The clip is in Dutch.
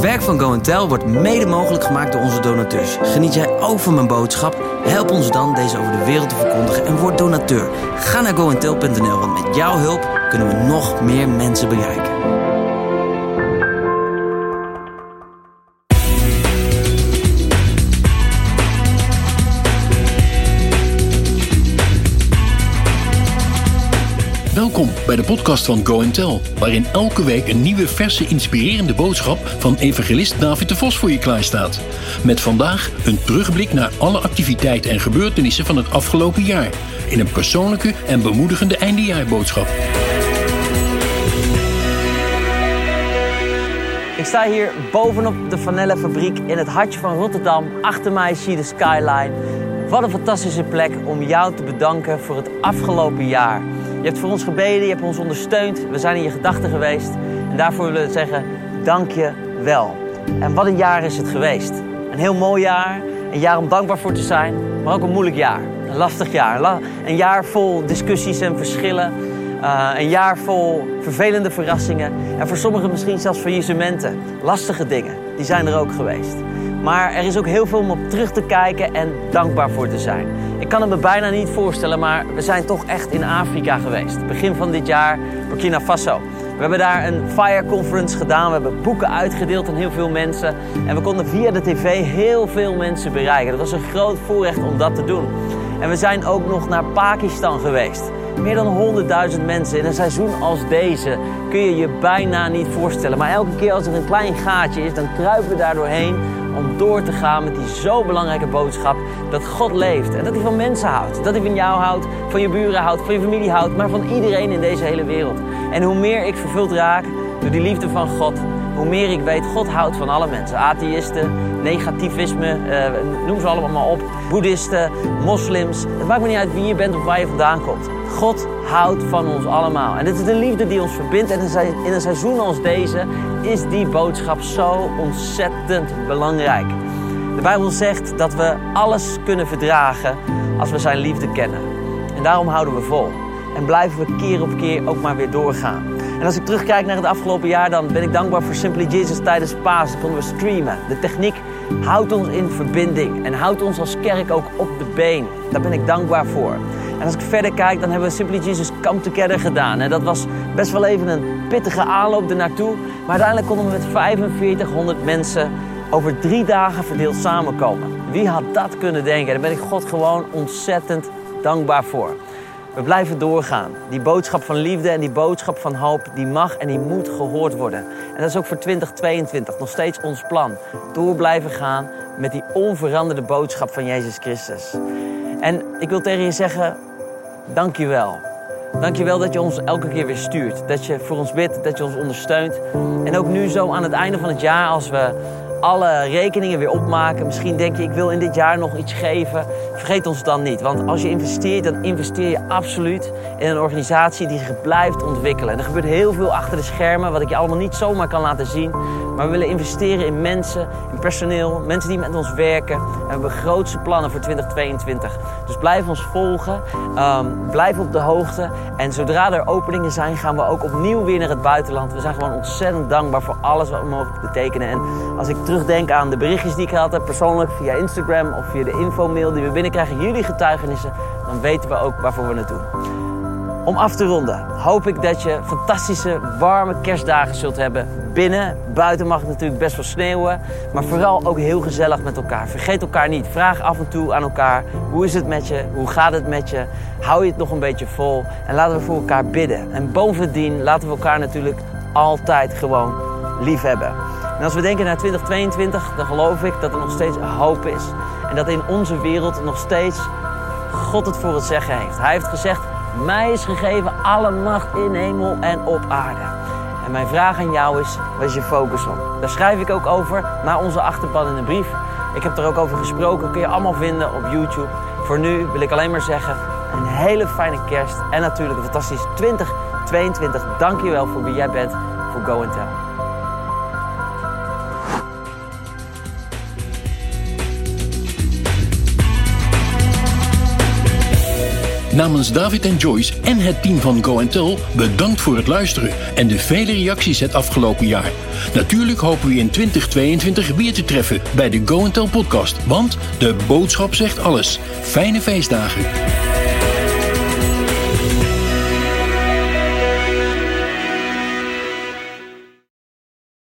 Het werk van Go Tell wordt mede mogelijk gemaakt door onze donateurs. Geniet jij van mijn boodschap? Help ons dan deze over de wereld te verkondigen en word donateur. Ga naar goentel.nl, want met jouw hulp kunnen we nog meer mensen bereiken. Bij de podcast van Go Tell, waarin elke week een nieuwe verse inspirerende boodschap van evangelist David de Vos voor je klaarstaat. Met vandaag een terugblik naar alle activiteiten en gebeurtenissen van het afgelopen jaar in een persoonlijke en bemoedigende eindejaarboodschap. Ik sta hier bovenop de Vanellenfabriek in het hartje van Rotterdam. Achter mij zie je de skyline. Wat een fantastische plek om jou te bedanken voor het afgelopen jaar. Je hebt voor ons gebeden, je hebt ons ondersteund. We zijn in je gedachten geweest. En daarvoor willen we zeggen, dank je wel. En wat een jaar is het geweest. Een heel mooi jaar. Een jaar om dankbaar voor te zijn. Maar ook een moeilijk jaar. Een lastig jaar. Een jaar vol discussies en verschillen. Uh, een jaar vol vervelende verrassingen. En voor sommigen misschien zelfs faillissementen. Lastige dingen. Die zijn er ook geweest. Maar er is ook heel veel om op terug te kijken en dankbaar voor te zijn. Ik kan het me bijna niet voorstellen, maar we zijn toch echt in Afrika geweest. Begin van dit jaar, Burkina Faso. We hebben daar een fire conference gedaan. We hebben boeken uitgedeeld aan heel veel mensen. En we konden via de tv heel veel mensen bereiken. Dat was een groot voorrecht om dat te doen. En we zijn ook nog naar Pakistan geweest. Meer dan 100.000 mensen in een seizoen als deze kun je je bijna niet voorstellen. Maar elke keer als er een klein gaatje is, dan kruipen we daar doorheen om door te gaan met die zo belangrijke boodschap dat God leeft en dat hij van mensen houdt. Dat hij van jou houdt, van je buren houdt, van je familie houdt, maar van iedereen in deze hele wereld. En hoe meer ik vervuld raak door die liefde van God, hoe meer ik weet, God houdt van alle mensen. Atheïsten, negativisme, eh, noem ze allemaal maar op. Boeddhisten, moslims. Het maakt me niet uit wie je bent of waar je vandaan komt. God houdt van ons allemaal. En dit is de liefde die ons verbindt. En in een seizoen als deze is die boodschap zo ontzettend belangrijk. De Bijbel zegt dat we alles kunnen verdragen als we zijn liefde kennen. En daarom houden we vol. En blijven we keer op keer ook maar weer doorgaan. En als ik terugkijk naar het afgelopen jaar, dan ben ik dankbaar voor Simply Jesus tijdens Paas. Dan konden we streamen. De techniek houdt ons in verbinding en houdt ons als kerk ook op de been. Daar ben ik dankbaar voor. En als ik verder kijk, dan hebben we Simply Jesus Come Together gedaan. En dat was best wel even een pittige aanloop ernaartoe. Maar uiteindelijk konden we met 4500 mensen over drie dagen verdeeld samenkomen. Wie had dat kunnen denken? Daar ben ik God gewoon ontzettend dankbaar voor. We blijven doorgaan. Die boodschap van liefde en die boodschap van hoop, die mag en die moet gehoord worden. En dat is ook voor 2022 nog steeds ons plan. Door blijven gaan met die onveranderde boodschap van Jezus Christus. En ik wil tegen je zeggen, dank je wel. Dank je wel dat je ons elke keer weer stuurt. Dat je voor ons bidt, dat je ons ondersteunt. En ook nu zo aan het einde van het jaar, als we alle rekeningen weer opmaken. Misschien denk je, ik wil in dit jaar nog iets geven. Vergeet ons dan niet. Want als je investeert, dan investeer je absoluut in een organisatie die zich blijft ontwikkelen. En er gebeurt heel veel achter de schermen, wat ik je allemaal niet zomaar kan laten zien. Maar we willen investeren in mensen, in personeel, mensen die met ons werken. En we hebben grootste plannen voor 2022. Dus blijf ons volgen, um, blijf op de hoogte. En zodra er openingen zijn, gaan we ook opnieuw weer naar het buitenland. We zijn gewoon ontzettend dankbaar voor alles wat we mogen betekenen. En als ik terugdenk aan de berichtjes die ik gehad heb, persoonlijk via Instagram of via de infomail die we binnenkrijgen, jullie getuigenissen, dan weten we ook waarvoor we doen. Om af te ronden hoop ik dat je fantastische, warme kerstdagen zult hebben. Binnen, buiten mag het natuurlijk best wel sneeuwen, maar vooral ook heel gezellig met elkaar. Vergeet elkaar niet. Vraag af en toe aan elkaar: hoe is het met je? Hoe gaat het met je? Hou je het nog een beetje vol? En laten we voor elkaar bidden. En bovendien laten we elkaar natuurlijk altijd gewoon lief hebben. En als we denken naar 2022, dan geloof ik dat er nog steeds hoop is. En dat in onze wereld nog steeds God het voor het zeggen heeft. Hij heeft gezegd, mij is gegeven alle macht in hemel en op aarde. En mijn vraag aan jou is, wat is je focus op? Daar schrijf ik ook over naar onze achterpan in de brief. Ik heb er ook over gesproken, kun je allemaal vinden op YouTube. Voor nu wil ik alleen maar zeggen, een hele fijne kerst en natuurlijk een fantastisch 2022. Dank je wel voor wie jij bent voor Go Tell. Namens David en Joyce en het team van Go Tel bedankt voor het luisteren en de vele reacties het afgelopen jaar. Natuurlijk hopen we in 2022 weer te treffen bij de Go Tel podcast, want de boodschap zegt alles. Fijne feestdagen.